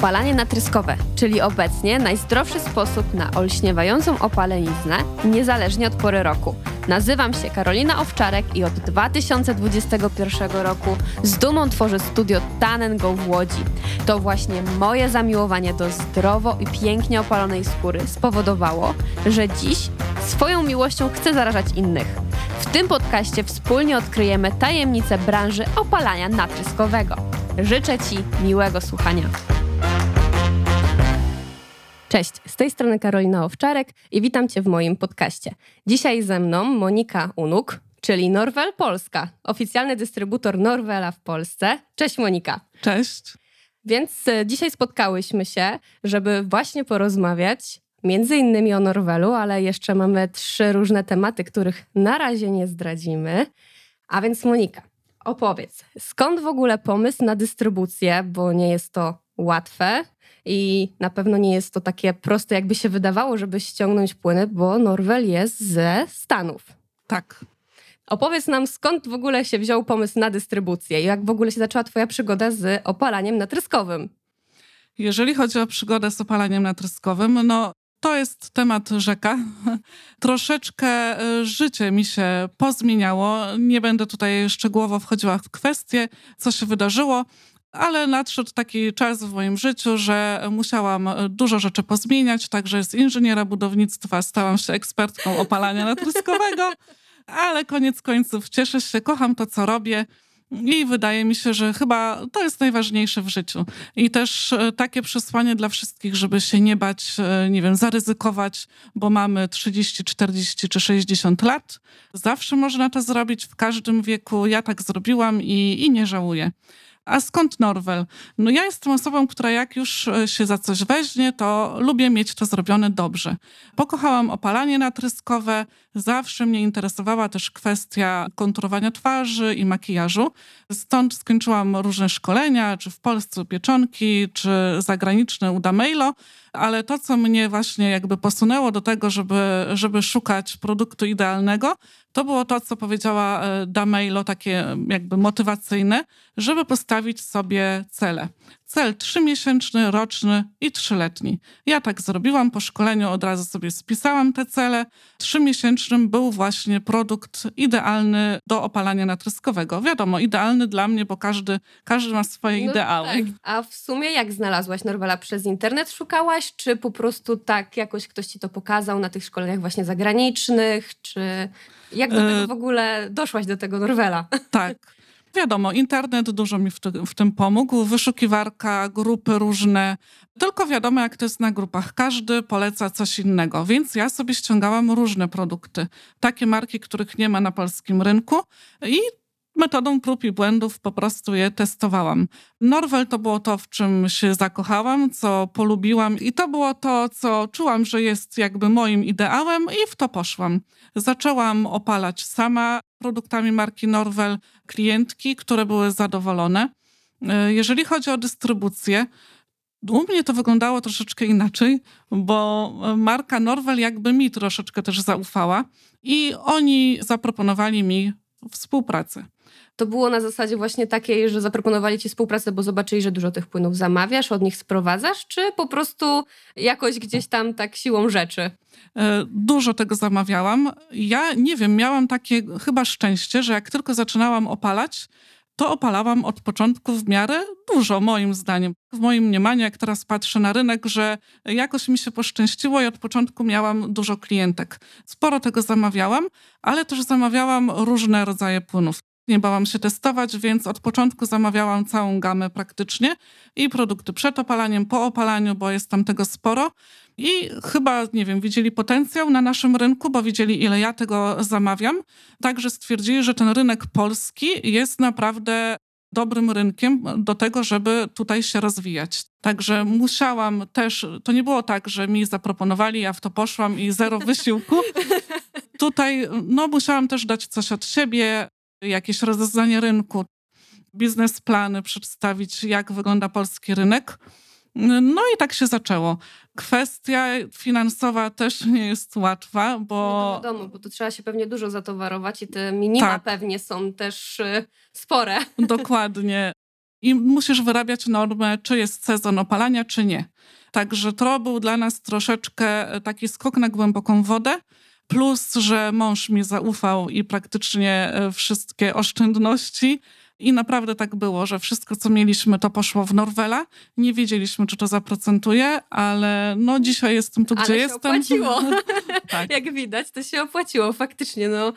Opalanie natryskowe, czyli obecnie najzdrowszy sposób na olśniewającą opaleniznę, niezależnie od pory roku. Nazywam się Karolina Owczarek i od 2021 roku z dumą tworzę studio Tan Go w Łodzi. To właśnie moje zamiłowanie do zdrowo i pięknie opalonej skóry spowodowało, że dziś swoją miłością chcę zarażać innych. W tym podcaście wspólnie odkryjemy tajemnice branży opalania natryskowego. Życzę Ci miłego słuchania. Cześć, z tej strony Karolina Owczarek i witam Cię w moim podcaście. Dzisiaj ze mną Monika Unuk, czyli Norwel Polska, oficjalny dystrybutor Norwela w Polsce. Cześć Monika. Cześć. Więc e, dzisiaj spotkałyśmy się, żeby właśnie porozmawiać między innymi o Norwelu, ale jeszcze mamy trzy różne tematy, których na razie nie zdradzimy. A więc Monika, opowiedz, skąd w ogóle pomysł na dystrybucję, bo nie jest to łatwe i na pewno nie jest to takie proste, jakby się wydawało, żeby ściągnąć płyny, bo Norwel jest ze Stanów. Tak. Opowiedz nam, skąd w ogóle się wziął pomysł na dystrybucję i jak w ogóle się zaczęła Twoja przygoda z opalaniem natryskowym. Jeżeli chodzi o przygodę z opalaniem natryskowym, no to jest temat rzeka. Troszeczkę y, życie mi się pozmieniało. Nie będę tutaj szczegółowo wchodziła w kwestie, co się wydarzyło, ale nadszedł taki czas w moim życiu, że musiałam dużo rzeczy pozmieniać, także z inżyniera budownictwa stałam się ekspertką opalania natryskowego, ale koniec końców cieszę się, kocham to, co robię. I wydaje mi się, że chyba to jest najważniejsze w życiu. I też e, takie przesłanie dla wszystkich, żeby się nie bać, e, nie wiem, zaryzykować, bo mamy 30, 40 czy 60 lat. Zawsze można to zrobić w każdym wieku. Ja tak zrobiłam i, i nie żałuję. A skąd Norwel? No ja jestem osobą, która jak już e, się za coś weźmie, to lubię mieć to zrobione dobrze. Pokochałam opalanie natryskowe, zawsze mnie interesowała też kwestia konturowania twarzy i makijażu. Stąd skończyłam różne szkolenia, czy w Polsce pieczonki, czy zagraniczne u Dameilo, ale to, co mnie właśnie jakby posunęło do tego, żeby, żeby szukać produktu idealnego, to było to, co powiedziała e, Dameilo, takie jakby motywacyjne, żeby postawić sobie cele cel trzymiesięczny, roczny i trzyletni. Ja tak zrobiłam po szkoleniu, od razu sobie spisałam te cele. Trzymiesięcznym był właśnie produkt idealny do opalania natryskowego. Wiadomo, idealny dla mnie, bo każdy, każdy ma swoje no ideały. Tak. A w sumie jak znalazłaś Norwela? Przez internet szukałaś, czy po prostu tak jakoś ktoś ci to pokazał na tych szkoleniach właśnie zagranicznych, czy jak do tego e, w ogóle doszłaś do tego Norwela? Tak. Wiadomo, internet dużo mi w, ty, w, tym pomógł, wyszukiwarka, grupy różne. Tylko wiadomo, jak to jest na grupach. Każdy poleca coś innego, więc ja sobie ściągałam różne produkty. Takie marki, których nie ma na polskim rynku i metodą prób i błędów po prostu je testowałam. Norwel to było to, w czym się zakochałam, co polubiłam i to było to, co czułam, że jest jakby moim ideałem i w to poszłam. Zaczęłam opalać sama produktami marki Norwel klientki, które były zadowolone. E, jeżeli chodzi o dystrybucję, u mnie to wyglądało troszeczkę inaczej, bo marka Norwel jakby mi troszeczkę też zaufała i oni zaproponowali mi współpracę to było na zasadzie właśnie takiej, że zaproponowali ci współpracę, bo zobaczyli, że dużo tych płynów zamawiasz, od nich sprowadzasz, czy po prostu jakoś gdzieś tam tak siłą rzeczy? E, dużo tego zamawiałam. Ja nie wiem, miałam takie chyba szczęście, że jak tylko zaczynałam opalać, to opalałam od początku w miarę dużo, moim zdaniem. W moim mniemaniu, jak teraz patrzę na rynek, że jakoś mi się poszczęściło i od początku miałam dużo klientek. Sporo tego zamawiałam, ale też zamawiałam różne rodzaje płynów nie bałam się testować, więc od początku zamawiałam całą gamę praktycznie i produkty przed opalaniem, po opalaniu, bo jest tam tego sporo. I chyba, nie wiem, widzieli potencjał na naszym rynku, bo widzieli, ile ja tego zamawiam. Także stwierdzili, że ten rynek polski jest naprawdę dobrym rynkiem do tego, żeby tutaj się rozwijać. Także musiałam też, to nie było tak, że mi zaproponowali, ja w to poszłam i zero wysiłku. Tutaj no, musiałam też dać coś od siebie, jakieś rozeznanie rynku, biznesplany przedstawić, jak wygląda polski rynek. No i tak się zaczęło. Kwestia finansowa też nie jest łatwa, bo. No wiadomo, bo to trzeba się pewnie dużo zatowarować i te minima tak. pewnie są też y, spore. Dokładnie. i musisz wyrabiać normę, czy jest sezon opalania, czy nie. Także to był dla nas troszeczkę e, taki skok na głęboką wodę. Plus, że mąż mi zaufał i praktycznie e, wszystkie oszczędności. I naprawdę tak było, że wszystko, co mieliśmy, to poszło w Norwela. Nie wiedzieliśmy, czy to zaprocentuje, ale no dzisiaj jestem tu, Ale gdzie się jestem. opłaciło. tak. Jak widać, to się opłaciło faktycznie. No,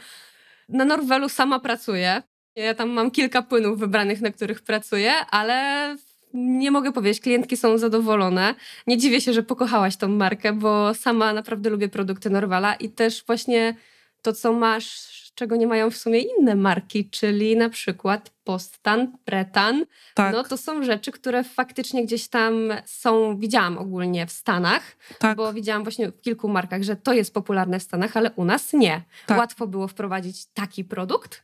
na Norwelu sama pracuję. Ja tam mam kilka płynów wybranych, na których pracuję, ale nie mogę powiedzieć, klientki są zadowolone. Nie dziwię się, że pokochałaś tą markę, bo sama naprawdę lubię produkty Norwala i też właśnie to, co masz, czego nie mają w sumie inne marki, czyli na przykład Postan, Pretan. tak, No to są rzeczy, które faktycznie gdzieś tam są, widziałam ogólnie w Stanach, tak, bo widziałam właśnie w kilku markach, że to jest popularne w Stanach, ale u nas nie. Tak. Łatwo było wprowadzić taki produkt?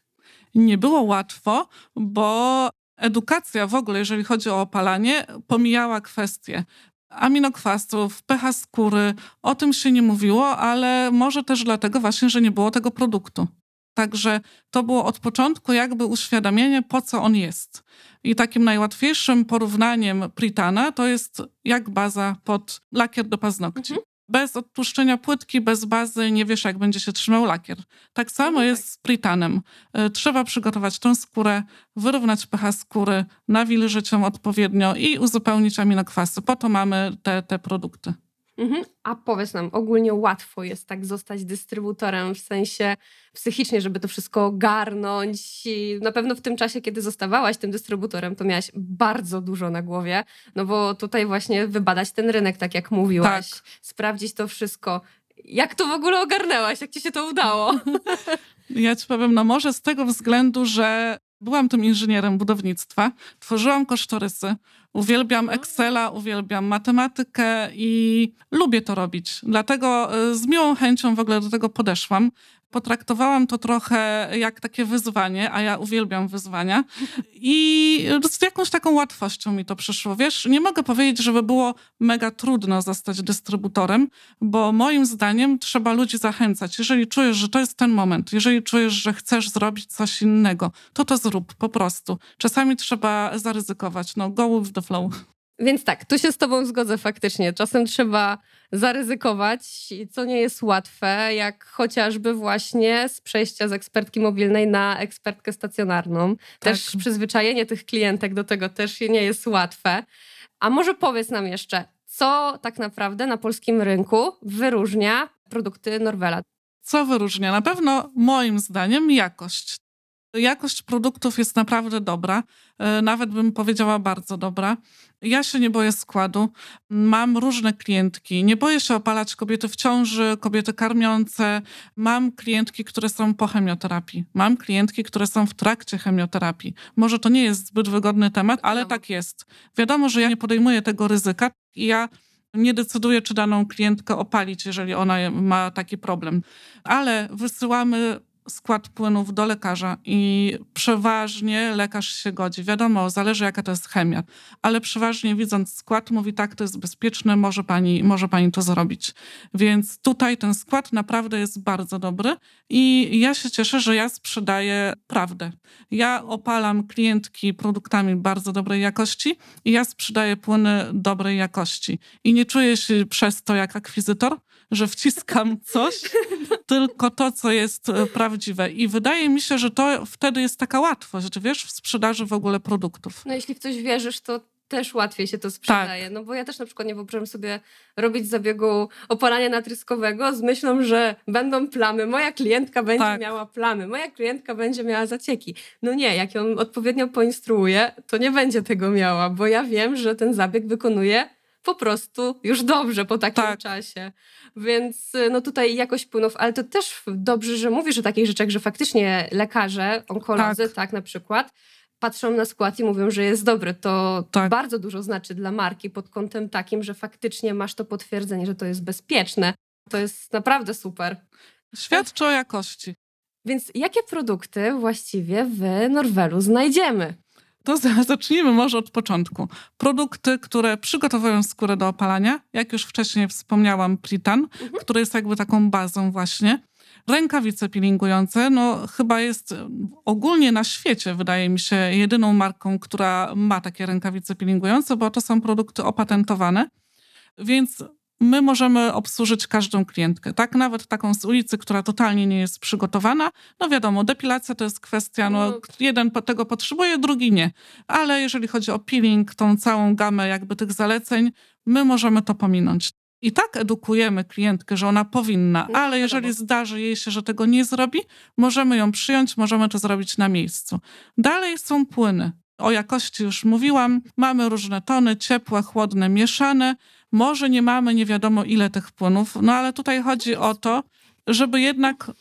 nie było łatwo, bo edukacja w ogóle, jeżeli chodzi o opalanie, pomijała kwestie aminokwasów, pH skóry. O tym się nie mówiło, ale może też dlatego właśnie, że nie było tego produktu. Także to było od początku jakby uświadamienie, po co on jest. I takim najłatwiejszym porównaniem Pritana to jest jak baza pod lakier do paznokci. Mhm. Bez odtłuszczenia płytki, bez bazy nie wiesz, jak będzie się trzymał lakier. Tak samo No tak. jest z Pritanem. Y, Trzeba przygotować tą skórę, wyrównać pH skóry, nawilżyć ją odpowiednio i uzupełnić aminokwasy. Po to mamy te, te produkty. Mhm. A powiedz nam, ogólnie łatwo jest tak zostać dystrybutorem w sensie psychicznie, żeby to wszystko ogarnąć. I na pewno w tym czasie, kiedy zostawałaś tym dystrybutorem, to miałaś bardzo dużo na głowie, no bo tutaj właśnie wybadać ten rynek, tak jak mówiłaś, Tak. sprawdzić to wszystko. Jak to w ogóle ogarnęłaś? Jak ci się to udało? Ja ci powiem, no może z tego względu, że byłam tym inżynierem budownictwa, tworzyłam kosztorysy, uwielbiam Excela, uwielbiam matematykę i lubię to robić. Dlatego y, z miłą chęcią w ogóle do tego podeszłam. Potraktowałam to trochę jak takie wyzwanie, a ja uwielbiam wyzwania. I z jakąś taką łatwością mi to przyszło. Wiesz, nie mogę powiedzieć, żeby było mega trudno zostać dystrybutorem, bo moim zdaniem trzeba ludzi zachęcać. Jeżeli czujesz, że to jest ten moment, jeżeli czujesz, że chcesz zrobić coś innego, to to zrób po prostu. Czasami trzeba zaryzykować. No, go with the flow. Więc tak, tu się z Tobą zgodzę faktycznie. Czasem trzeba zaryzykować, co nie jest łatwe, jak chociażby właśnie z przejścia z ekspertki mobilnej na ekspertkę stacjonarną. Też Tak. przyzwyczajenie tych klientek do tego też nie jest łatwe. A może powiedz nam jeszcze, co tak naprawdę na polskim rynku wyróżnia produkty Norwela? Co wyróżnia? Na pewno moim zdaniem jakość. Jakość produktów jest naprawdę dobra, e, nawet bym powiedziała bardzo dobra. Ja się nie boję składu. Mam różne klientki. Nie boję się opalać kobiety w ciąży, kobiety karmiące. Mam klientki, które są po chemioterapii. Mam klientki, które są w trakcie chemioterapii. Może to nie jest zbyt wygodny temat, ale tak jest. Wiadomo, że ja nie podejmuję tego ryzyka i ja nie decyduję, czy daną klientkę opalić, jeżeli ona ma taki problem. Ale wysyłamy skład płynów do lekarza i przeważnie lekarz się godzi. Wiadomo, zależy jaka to jest chemia, ale przeważnie widząc skład mówi tak, to jest bezpieczne, może pani, może pani to zrobić. Więc tutaj ten skład naprawdę jest bardzo dobry i ja się cieszę, że ja sprzedaję prawdę. Ja opalam klientki produktami bardzo dobrej jakości i ja sprzedaję płyny dobrej jakości. I nie czuję się przez to jak akwizytor, że wciskam coś, tylko to, co jest e, prawdziwe. I wydaje mi się, że to wtedy jest taka łatwość, wiesz, w sprzedaży w ogóle produktów. No jeśli w coś wierzysz, to też łatwiej się to sprzedaje. Tak. No bo ja też na przykład nie wyobrażam sobie robić zabiegu opalania natryskowego z myślą, że będą plamy, moja klientka będzie Tak. miała plamy, moja klientka będzie miała zacieki. No nie, jak ją odpowiednio poinstruuję, to nie będzie tego miała, bo ja wiem, że ten zabieg wykonuje po prostu już dobrze po takim Tak. czasie. Więc y, no tutaj jakość płynów, ale to też dobrze, że mówisz o takich rzeczach, że faktycznie lekarze, onkolodzy, tak, Tak. na przykład, patrzą na skład i mówią, że jest dobry. To Tak. bardzo dużo znaczy dla marki pod kątem takim, że faktycznie masz to potwierdzenie, że to jest bezpieczne. To jest naprawdę super. Świadczy o jakości. Więc jakie produkty właściwie w Norwelu znajdziemy? To za- zacznijmy może od początku. Produkty, które przygotowują skórę do opalania, jak już wcześniej wspomniałam, Pritan, Mhm. który jest jakby taką bazą właśnie. Rękawice peelingujące, no chyba jest ogólnie na świecie, wydaje mi się, jedyną marką, która ma takie rękawice peelingujące, bo to są produkty opatentowane. Więc my możemy obsłużyć każdą klientkę, tak? Nawet taką z ulicy, która totalnie nie jest przygotowana. No wiadomo, depilacja to jest kwestia, no, No. jeden tego potrzebuje, drugi nie. Ale jeżeli chodzi o peeling, tą całą gamę jakby tych zaleceń, my możemy to pominąć. I tak edukujemy klientkę, że ona powinna, No, ale jeżeli zdarzy jej się, że tego nie zrobi, możemy ją przyjąć, możemy to zrobić na miejscu. Dalej są płyny. O jakości już mówiłam. Mamy różne tony, ciepłe, chłodne, mieszane. Może nie mamy nie wiadomo ile tych płynów, no ale tutaj chodzi o to, żeby jednak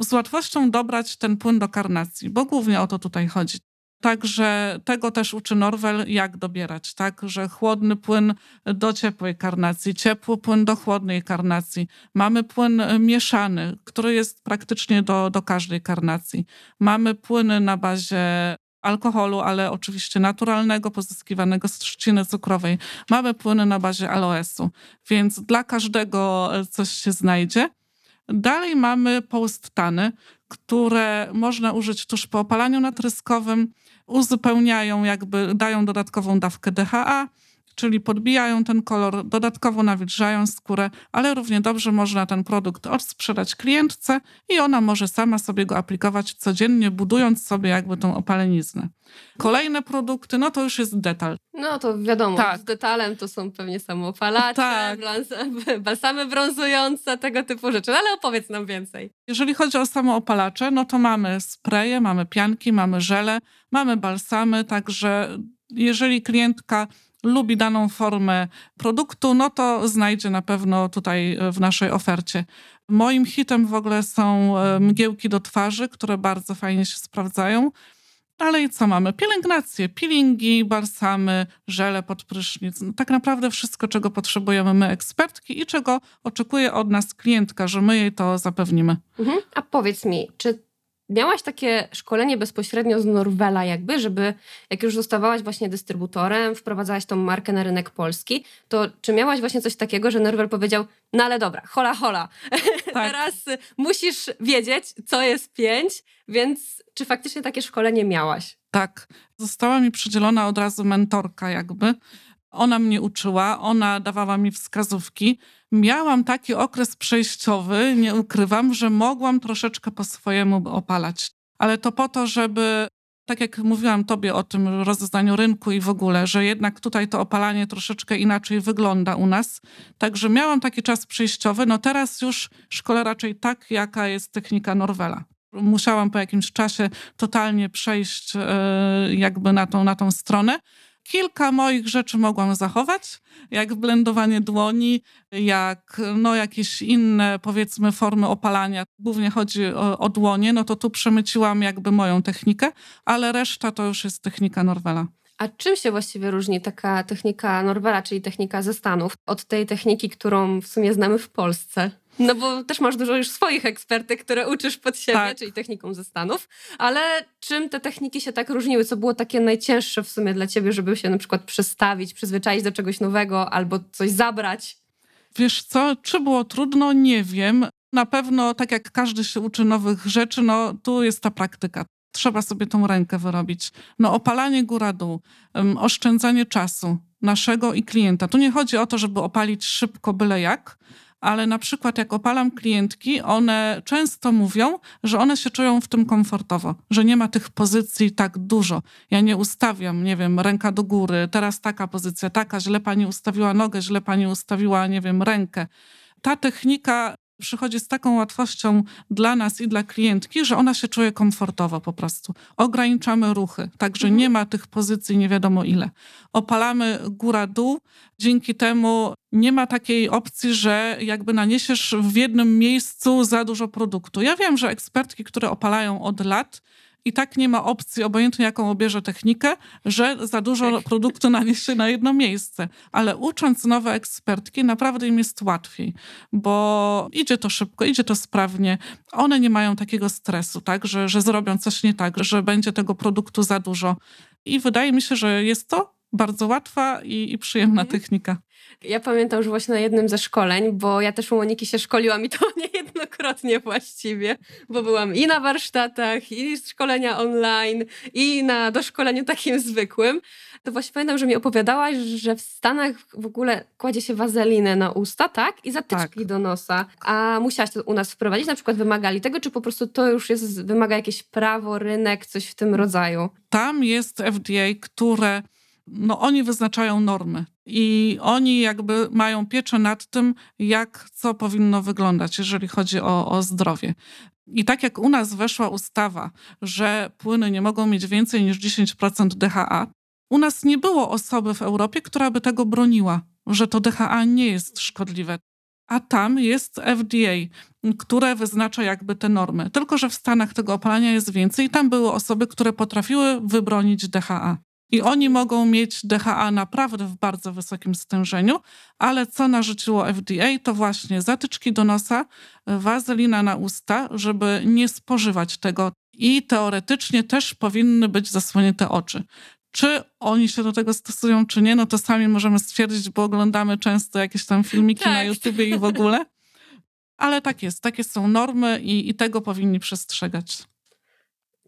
z łatwością dobrać ten płyn do karnacji, bo głównie o to tutaj chodzi. Także tego też uczy Norwel, jak dobierać, tak? Że chłodny płyn do ciepłej karnacji, ciepły płyn do chłodnej karnacji. Mamy płyn mieszany, który jest praktycznie do, do każdej karnacji. Mamy płyny na bazie alkoholu, ale oczywiście naturalnego, pozyskiwanego z trzciny cukrowej. Mamy płyny na bazie aloesu, więc dla każdego e, coś się znajdzie. Dalej mamy post-tany, które można użyć tuż po opalaniu natryskowym, uzupełniają jakby, dają dodatkową dawkę DHA, czyli podbijają ten kolor, dodatkowo nawilżają skórę, ale równie dobrze można ten produkt odsprzedać klientce i ona może sama sobie go aplikować codziennie, budując sobie jakby tą opaleniznę. Kolejne produkty, no to już jest detal. No to wiadomo, Tak. z detalem to są pewnie samoopalacze, Tak. balsamy brązujące, tego typu rzeczy. Ale opowiedz nam więcej. Jeżeli chodzi o samoopalacze, no to mamy spreje, mamy pianki, mamy żele, mamy balsamy, także jeżeli klientka lubi daną formę produktu, no to znajdzie na pewno tutaj e, w naszej ofercie. Moim hitem w ogóle są e, mgiełki do twarzy, które bardzo fajnie się sprawdzają. Dalej co mamy? Pielęgnacje, peelingi, balsamy, żele pod prysznic. No, tak naprawdę wszystko, czego potrzebujemy my ekspertki i czego oczekuje od nas klientka, że my jej to zapewnimy. Mhm. A powiedz mi, czy miałaś takie szkolenie bezpośrednio z Norwela jakby, żeby jak już zostawałaś właśnie dystrybutorem, wprowadzałaś tą markę na rynek polski, to czy miałaś właśnie coś takiego, że Norwel powiedział, no ale dobra, hola hola, Tak. teraz musisz wiedzieć, co jest pięć, więc czy faktycznie takie szkolenie miałaś? Tak, została mi przydzielona od razu mentorka jakby. Ona mnie uczyła, ona dawała mi wskazówki. Miałam taki okres przejściowy, nie ukrywam, że mogłam troszeczkę po swojemu opalać. Ale to po to, żeby, tak jak mówiłam tobie o tym rozeznaniu rynku i w ogóle, że jednak tutaj to opalanie troszeczkę inaczej wygląda u nas. Także miałam taki czas przejściowy. No teraz już szkole raczej tak, jaka jest technika Norwela. Musiałam po jakimś czasie totalnie przejść e, jakby na tą, na tą stronę. Kilka moich rzeczy mogłam zachować, jak blendowanie dłoni, jak no, jakieś inne, powiedzmy, formy opalania. Głównie chodzi o, o dłonie, no to tu przemyciłam jakby moją technikę, ale reszta to już jest technika Norwela. A czym się właściwie różni taka technika Norwela, czyli technika ze Stanów, od tej techniki, którą w sumie znamy w Polsce? No bo też masz dużo już swoich ekspertek, które uczysz pod siebie, Tak. czyli techniką ze Stanów. Ale czym te techniki się tak różniły? Co było takie najcięższe w sumie dla ciebie, żeby się na przykład przestawić, przyzwyczaić do czegoś nowego albo coś zabrać? Wiesz co, czy było trudno? Nie wiem. Na pewno, tak jak każdy się uczy nowych rzeczy, no tu jest ta praktyka. Trzeba sobie tą rękę wyrobić. No opalanie góra-dół, em, oszczędzanie czasu naszego i klienta. Tu nie chodzi o to, żeby opalić szybko byle jak, ale na przykład jak opalam klientki, one często mówią, że one się czują w tym komfortowo, że nie ma tych pozycji tak dużo. Ja nie ustawiam, nie wiem, ręka do góry, teraz taka pozycja, taka, źle pani ustawiła nogę, źle pani ustawiła, nie wiem, rękę. Ta technika przychodzi z taką łatwością dla nas i dla klientki, że ona się czuje komfortowo po prostu. Ograniczamy ruchy, także Mhm. nie ma tych pozycji nie wiadomo ile. Opalamy góra-dół, dzięki temu nie ma takiej opcji, że jakby naniesiesz w jednym miejscu za dużo produktu. Ja wiem, że ekspertki, które opalają od lat, i tak nie ma opcji, obojętnie jaką obierze technikę, że za dużo Tak. produktu naniesie na jedno miejsce. Ale ucząc nowe ekspertki, naprawdę im jest łatwiej, bo idzie to szybko, idzie to sprawnie. One nie mają takiego stresu, tak, że, że zrobią coś nie tak, że będzie tego produktu za dużo. I wydaje mi się, że jest to bardzo łatwa i, i przyjemna Mhm. technika. Ja pamiętam, że właśnie na jednym ze szkoleń, bo ja też u Moniki się szkoliłam i to niejednokrotnie właściwie, bo byłam i na warsztatach, i szkolenia online, i na doszkoleniu takim zwykłym. To właśnie pamiętam, że mi opowiadałaś, że w Stanach w ogóle kładzie się wazelinę na usta, tak? I zatyczki Tak. do nosa. A musiałaś to u nas wprowadzić? Na przykład wymagali tego, czy po prostu to już jest, wymaga jakieś prawo, rynek, coś w tym rodzaju? Tam jest FDA, które no oni wyznaczają normy i oni jakby mają pieczę nad tym, jak co powinno wyglądać, jeżeli chodzi o, o zdrowie. I tak jak u nas weszła ustawa, że płyny nie mogą mieć więcej niż 10% DHA, u nas nie było osoby w Europie, która by tego broniła, że to DHA nie jest szkodliwe. A tam jest FDA, które wyznacza jakby te normy. Tylko, że w Stanach tego opalania jest więcej i tam były osoby, które potrafiły wybronić DHA. I oni mogą mieć DHA naprawdę w bardzo wysokim stężeniu, ale co narzuciło FDA, to właśnie zatyczki do nosa, wazelina na usta, żeby nie spożywać tego. I teoretycznie też powinny być zasłonięte oczy. Czy oni się do tego stosują, czy nie, no to sami możemy stwierdzić, bo oglądamy często jakieś tam filmiki na Tak. YouTubie i w ogóle. Ale tak jest, takie są normy i, i tego powinni przestrzegać.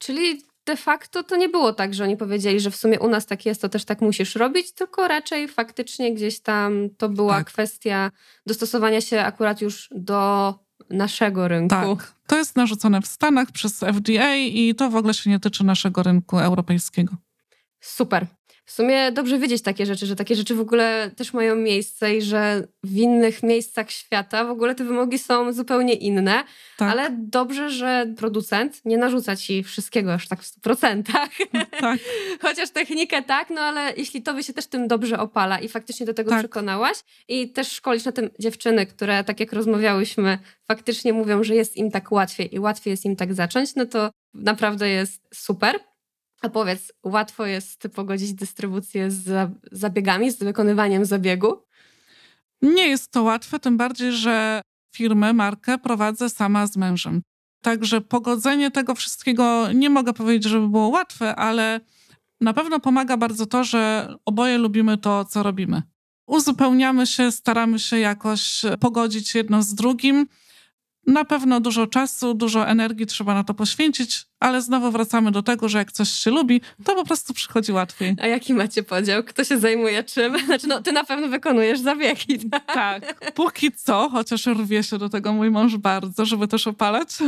Czyli de facto to nie było tak, że oni powiedzieli, że w sumie u nas tak jest, to też tak musisz robić, tylko raczej faktycznie gdzieś tam to była Tak. kwestia dostosowania się akurat już do naszego rynku. Tak, to jest narzucone w Stanach przez FDA i to w ogóle się nie tyczy naszego rynku europejskiego. Super. W sumie dobrze wiedzieć takie rzeczy, że takie rzeczy w ogóle też mają miejsce i że w innych miejscach świata w ogóle te wymogi są zupełnie inne, Tak, ale dobrze, że producent nie narzuca ci wszystkiego aż tak w 100%. tak, Chociaż technikę tak, no ale jeśli tobie się też tym dobrze opala i faktycznie do tego Tak. przekonałaś i też szkolisz na tym dziewczyny, które tak jak rozmawiałyśmy, faktycznie mówią, że jest im tak łatwiej i łatwiej jest im tak zacząć, no to naprawdę jest super. A powiedz, łatwo jest pogodzić dystrybucję z za- zabiegami, z wykonywaniem zabiegu? Nie jest to łatwe, tym bardziej, że firmę, markę prowadzę sama z mężem. Także pogodzenie tego wszystkiego nie mogę powiedzieć, żeby było łatwe, ale na pewno pomaga bardzo to, że oboje lubimy to, co robimy. Uzupełniamy się, staramy się jakoś pogodzić jedno z drugim. Na pewno dużo czasu, dużo energii trzeba na to poświęcić, ale znowu wracamy do tego, że jak coś się lubi, to po prostu przychodzi łatwiej. A jaki macie podział? Kto się zajmuje czym? Znaczy, no, ty na pewno wykonujesz zabiegi, tak? Tak, póki co, chociaż rwie się do tego mój mąż bardzo, żeby też opalać.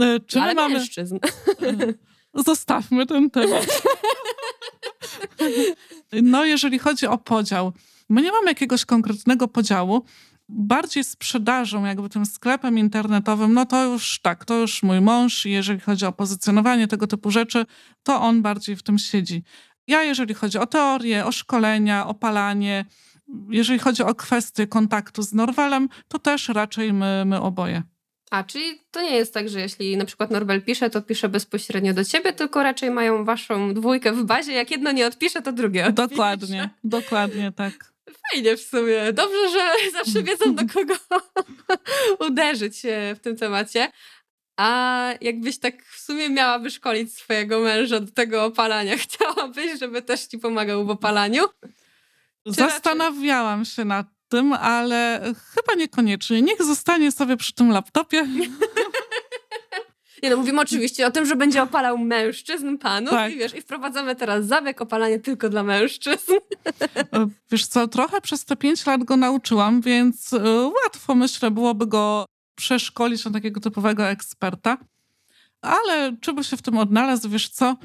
E, Czy ale my mamy... mężczyzn. Zostawmy ten temat. No, jeżeli chodzi o podział, my nie mamy jakiegoś konkretnego podziału. Bardziej sprzedażą, jakby tym sklepem internetowym, no to już tak, to już mój mąż. i Jeżeli chodzi o pozycjonowanie tego typu rzeczy, to on bardziej w tym siedzi. Ja, jeżeli chodzi o teorię, o szkolenia, opalanie, jeżeli chodzi o kwestie kontaktu z Norwelem, to też raczej my, my oboje. A, czyli to nie jest tak, że jeśli na przykład Norbel pisze, to pisze bezpośrednio do ciebie, tylko raczej mają waszą dwójkę w bazie. Jak jedno nie odpisze, to drugie odpisze. Dokładnie, dokładnie tak. Fajnie w sumie. Dobrze, że zawsze wiedzą do kogo uderzyć e, w tym temacie. A jakbyś tak w sumie miałaby szkolić swojego męża do tego opalania, chciałabyś, żeby też ci pomagał w opalaniu? raczej- Zastanawiałam się nad tym, ale chyba niekoniecznie. Niech zostanie sobie przy tym laptopie. Nie no, mówimy oczywiście o tym, że będzie opalał mężczyzn, panów Tak. i wiesz, i wprowadzamy teraz zabieg opalania tylko dla mężczyzn. E, Wiesz co, trochę przez te pięć lat go nauczyłam, więc e, łatwo myślę byłoby go przeszkolić na takiego typowego eksperta. Ale czy by się w tym odnalazł, wiesz co?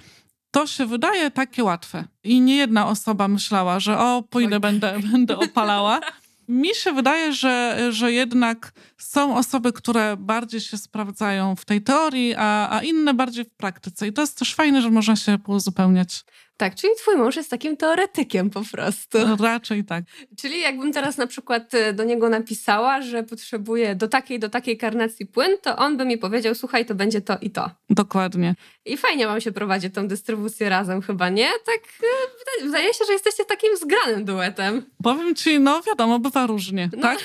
To się wydaje takie łatwe. I nie jedna osoba myślała, że o, pójdę, Oj. będę, będę opalała. Mi się wydaje, że, że jednak są osoby, które bardziej się sprawdzają w tej teorii, a, a inne bardziej w praktyce. I to jest też fajne, że można się pouzupełniać. Tak, czyli twój mąż jest takim teoretykiem po prostu. Raczej tak. Czyli jakbym teraz na przykład e, do niego napisała, że potrzebuję do takiej, do takiej karnacji płyn, to on by mi powiedział, słuchaj, to będzie to i to. Dokładnie. I fajnie wam się prowadzi tą dystrybucję razem chyba, nie? Tak, e, wydaje- się, że jesteście takim zgranym duetem. Powiem ci, no wiadomo, bywa różnie, No. tak?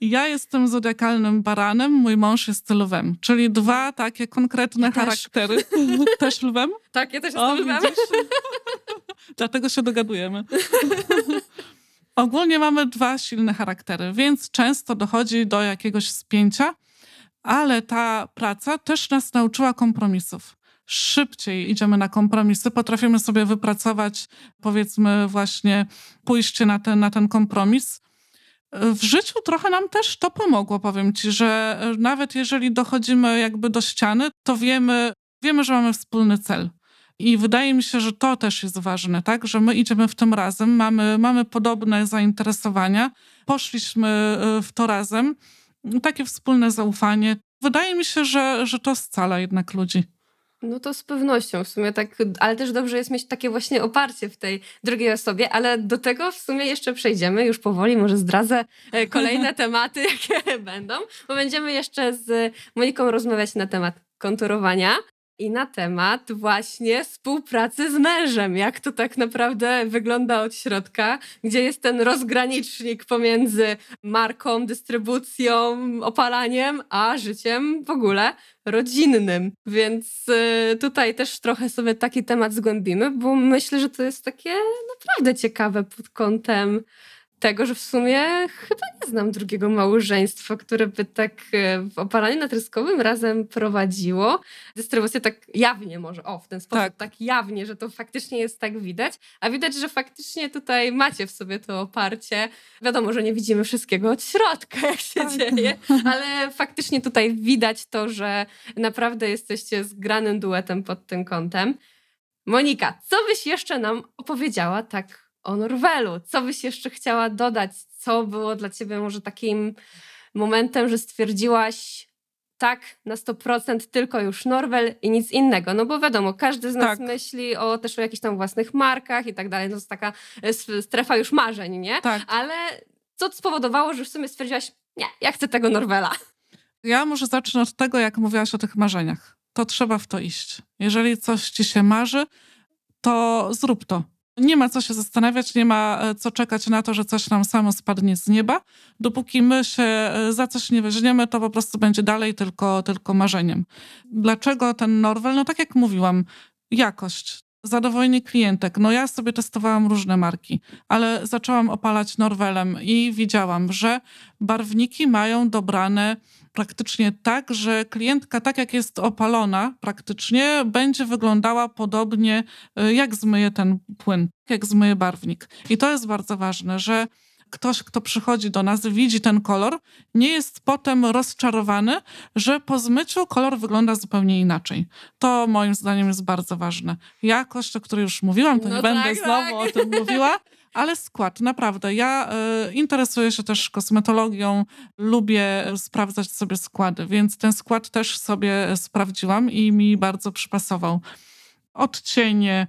Ja jestem zodiakalnym baranem, mój mąż jest lwem, czyli dwa takie konkretne Ja też. charaktery. Też lwem? Tak, ja też O, jestem lwem. widzisz? Dlatego się dogadujemy. Ogólnie mamy dwa silne charaktery, więc często dochodzi do jakiegoś spięcia, ale ta praca też nas nauczyła kompromisów. Szybciej idziemy na kompromisy, potrafimy sobie wypracować, powiedzmy, właśnie pójście na ten, na ten kompromis. W życiu trochę nam też to pomogło, powiem ci, że nawet jeżeli dochodzimy jakby do ściany, to wiemy, wiemy, że mamy wspólny cel. I wydaje mi się, że to też jest ważne, tak? Że my idziemy w tym razem, mamy, mamy podobne zainteresowania, poszliśmy y, w to razem, takie wspólne zaufanie. Wydaje mi się, że, że to scala jednak ludzi. No to z pewnością w sumie tak, ale też dobrze jest mieć takie właśnie oparcie w tej drugiej osobie, ale do tego w sumie jeszcze przejdziemy już powoli, może zdradzę e, kolejne tematy, jakie będą, bo będziemy jeszcze z Moniką rozmawiać na temat konturowania i na temat właśnie współpracy z mężem. Jak to tak naprawdę wygląda od środka, gdzie jest ten rozgranicznik pomiędzy marką, dystrybucją, opalaniem, a życiem w ogóle rodzinnym. Więc y, tutaj też trochę sobie taki temat zgłębimy, bo myślę, że to jest takie naprawdę ciekawe pod kątem tego, że w sumie chyba nie znam drugiego małżeństwa, które by tak e, w opalaniu natryskowym razem prowadziło. Dystrybucję tak jawnie może, o w ten sposób, tak. tak jawnie, że to faktycznie jest tak widać, a widać, że faktycznie tutaj macie w sobie to oparcie. Wiadomo, że nie widzimy wszystkiego od środka, jak się tak. dzieje, ale faktycznie tutaj widać to, że naprawdę jesteście zgranym duetem pod tym kątem. Monika, co byś jeszcze nam opowiedziała tak o Norwelu. Co byś jeszcze chciała dodać? Co było dla ciebie może takim momentem, że stwierdziłaś tak, na 100% tylko już Norwel i nic innego. No bo wiadomo, każdy z nas tak. myśli o też o jakichś tam własnych markach i tak dalej. No to jest taka e, strefa już marzeń, nie? Tak. Ale co spowodowało, że w sumie stwierdziłaś, nie, ja chcę tego Norwela. Ja może zacznę od tego, jak mówiłaś o tych marzeniach. To trzeba w to iść. Jeżeli coś ci się marzy, to zrób to. Nie ma co się zastanawiać, nie ma e, co czekać na to, że coś nam samo spadnie z nieba. Dopóki my się e, za coś nie weźmiemy, to po prostu będzie dalej tylko, tylko marzeniem. Dlaczego ten Norwel? No tak jak mówiłam, jakość, zadowolenie klientek. No ja sobie testowałam różne marki, ale zaczęłam opalać Norwelem i widziałam, że barwniki mają dobrane praktycznie tak, że klientka, tak jak jest opalona, praktycznie będzie wyglądała podobnie, y, jak zmyje ten płyn, jak zmyje barwnik. I to jest bardzo ważne, że ktoś, kto przychodzi do nas, widzi ten kolor, nie jest potem rozczarowany, że po zmyciu kolor wygląda zupełnie inaczej. To moim zdaniem jest bardzo ważne. Jakość, o której już mówiłam, to no nie tak, będę znowu tak. o tym mówiła, ale skład, naprawdę. Ja y, interesuję się też kosmetologią, lubię sprawdzać sobie składy, więc ten skład też sobie sprawdziłam i mi bardzo przypasował. Odcienie,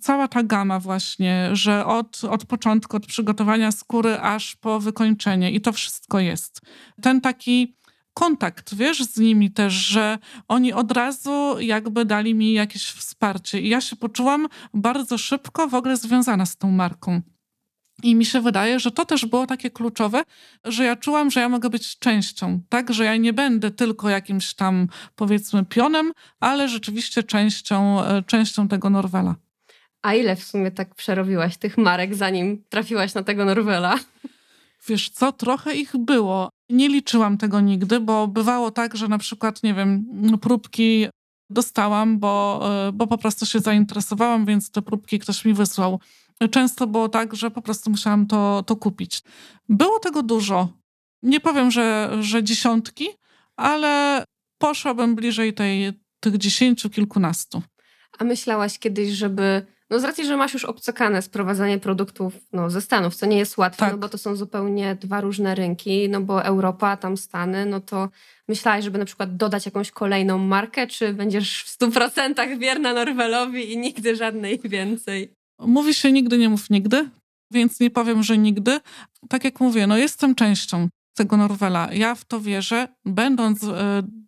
cała ta gama właśnie, że od, od początku, od przygotowania skóry aż po wykończenie i to wszystko jest. Ten taki kontakt, wiesz, z nimi też, że oni od razu jakby dali mi jakieś wsparcie i ja się poczułam bardzo szybko w ogóle związana z tą marką. I mi się wydaje, że to też było takie kluczowe, że ja czułam, że ja mogę być częścią, tak? Że ja nie będę tylko jakimś tam, powiedzmy, pionem, ale rzeczywiście częścią, e, częścią tego Norwela. A ile w sumie tak przerobiłaś tych marek, zanim trafiłaś na tego Norwela? Wiesz co, trochę ich było. Nie liczyłam tego nigdy, bo bywało tak, że na przykład, nie wiem, próbki dostałam, bo, e, bo po prostu się zainteresowałam, więc te próbki ktoś mi wysłał. Często było tak, że po prostu musiałam to, to kupić. Było tego dużo. Nie powiem, że, że dziesiątki, ale poszłabym bliżej tej, tych dziesięciu, kilkunastu. A myślałaś kiedyś, żeby no z racji, że masz już obcokane sprowadzanie produktów no, ze Stanów, co nie jest łatwe, tak. no bo to są zupełnie dwa różne rynki, no bo Europa, tam Stany, no to myślałaś, żeby na przykład dodać jakąś kolejną markę, czy będziesz w stu procentach wierna Norwelowi i nigdy żadnej więcej? Mówi się nigdy, nie mów nigdy, więc nie powiem, że nigdy. Tak jak mówię, no jestem częścią tego Norwela. Ja w to wierzę. Będąc y,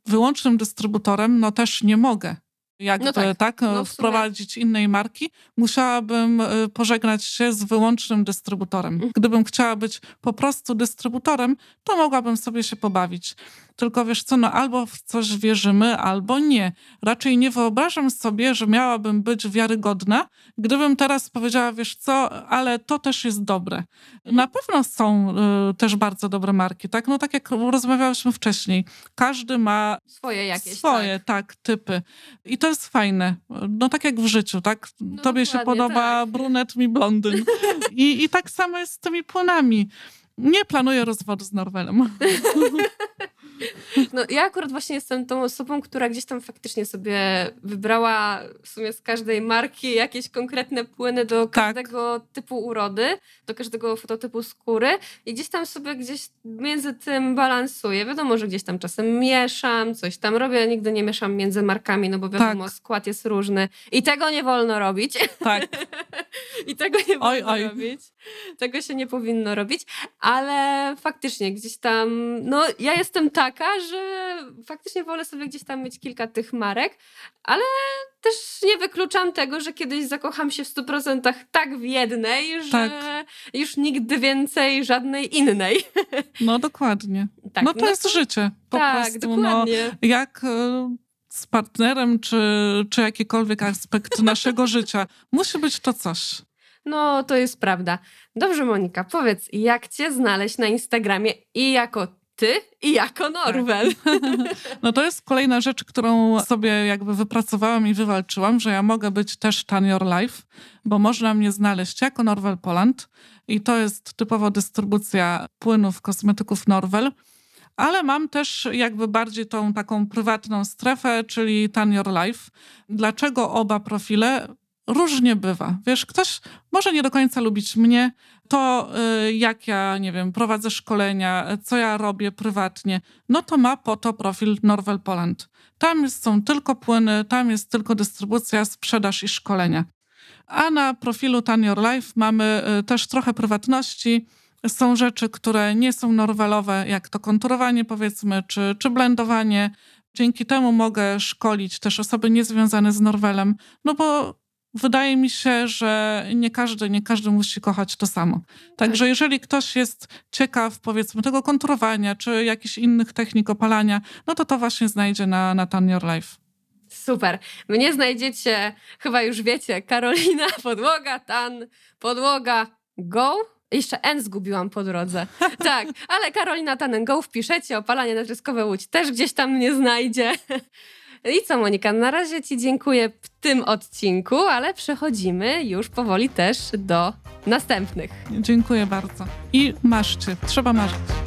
wyłącznym dystrybutorem, no też nie mogę jakby no tak, tak no wprowadzić innej marki, musiałabym y, pożegnać się z wyłącznym dystrybutorem. Mhm. Gdybym chciała być po prostu dystrybutorem, to mogłabym sobie się pobawić. Tylko wiesz co, no albo w coś wierzymy, albo nie. Raczej nie wyobrażam sobie, że miałabym być wiarygodna, gdybym teraz powiedziała, wiesz co, ale to też jest dobre. Na pewno są y, też bardzo dobre marki, tak? No tak jak rozmawiałyśmy wcześniej. Każdy ma Swoje jakieś. swoje, Tak. tak. typy. I to jest fajne. No tak jak w życiu, tak? Tobie się podoba tak. brunet, mi blondyn. I, I tak samo jest z tymi płynami. Nie planuję rozwodu z Norwelem. No, ja akurat właśnie jestem tą osobą, która gdzieś tam faktycznie sobie wybrała w sumie z każdej marki jakieś konkretne płyny do Tak. każdego typu urody, do każdego fototypu skóry i gdzieś tam sobie gdzieś między tym balansuję. Wiadomo, że gdzieś tam czasem mieszam, coś tam robię, nigdy nie mieszam między markami, no bo wiadomo, Tak. skład jest różny i tego nie wolno robić. Tak. I tego nie wolno Oj, oj. robić. Tego się nie powinno robić, ale faktycznie gdzieś tam, no ja jestem taka, że faktycznie wolę sobie gdzieś tam mieć kilka tych marek, ale też nie wykluczam tego, że kiedyś zakocham się w 100% tak w jednej, że Tak. już nigdy więcej żadnej innej. No dokładnie. Tak, no to jest życie. Po tak, prostu. No, dokładnie. jak e, z partnerem, czy, czy jakikolwiek aspekt naszego życia. Musi być to coś. No, to jest prawda. Dobrze, Monika, powiedz, jak cię znaleźć na Instagramie i jako ty, i jako Norwel? No to jest kolejna rzecz, którą sobie jakby wypracowałam i wywalczyłam, że ja mogę być też Tan Your Life, bo można mnie znaleźć jako Norwel Poland i to jest typowo dystrybucja płynów, kosmetyków Norwel. Ale mam też jakby bardziej tą taką prywatną strefę, czyli Tan Your Life. Dlaczego oba profile? Różnie bywa. Wiesz, ktoś może nie do końca lubić mnie, to y, jak ja, nie wiem, prowadzę szkolenia, co ja robię prywatnie, no to ma po to profil Norwel Poland. Tam są tylko płyny, tam jest tylko dystrybucja, sprzedaż i szkolenia. A na profilu Tan Your Life mamy y, też trochę prywatności. Są rzeczy, które nie są norwelowe, jak to konturowanie powiedzmy, czy, czy blendowanie. Dzięki temu mogę szkolić też osoby niezwiązane z Norwelem, no bo wydaje mi się, że nie każdy, nie każdy musi kochać to samo. Także jeżeli ktoś jest ciekaw, powiedzmy, tego konturowania, czy jakichś innych technik opalania, no to to właśnie znajdzie na, na Tan Your Life. Super. Mnie znajdziecie, chyba już wiecie, Karolina, podłoga, tan, podłoga, go. Jeszcze N zgubiłam po drodze. Tak, ale Karolina Tan Go wpiszecie, opalanie natryskowe Łódź też gdzieś tam mnie znajdzie. I co Monika, na razie Ci dziękuję w tym odcinku, ale przechodzimy już powoli też do następnych. Dziękuję bardzo. I maszcie, trzeba marzyć.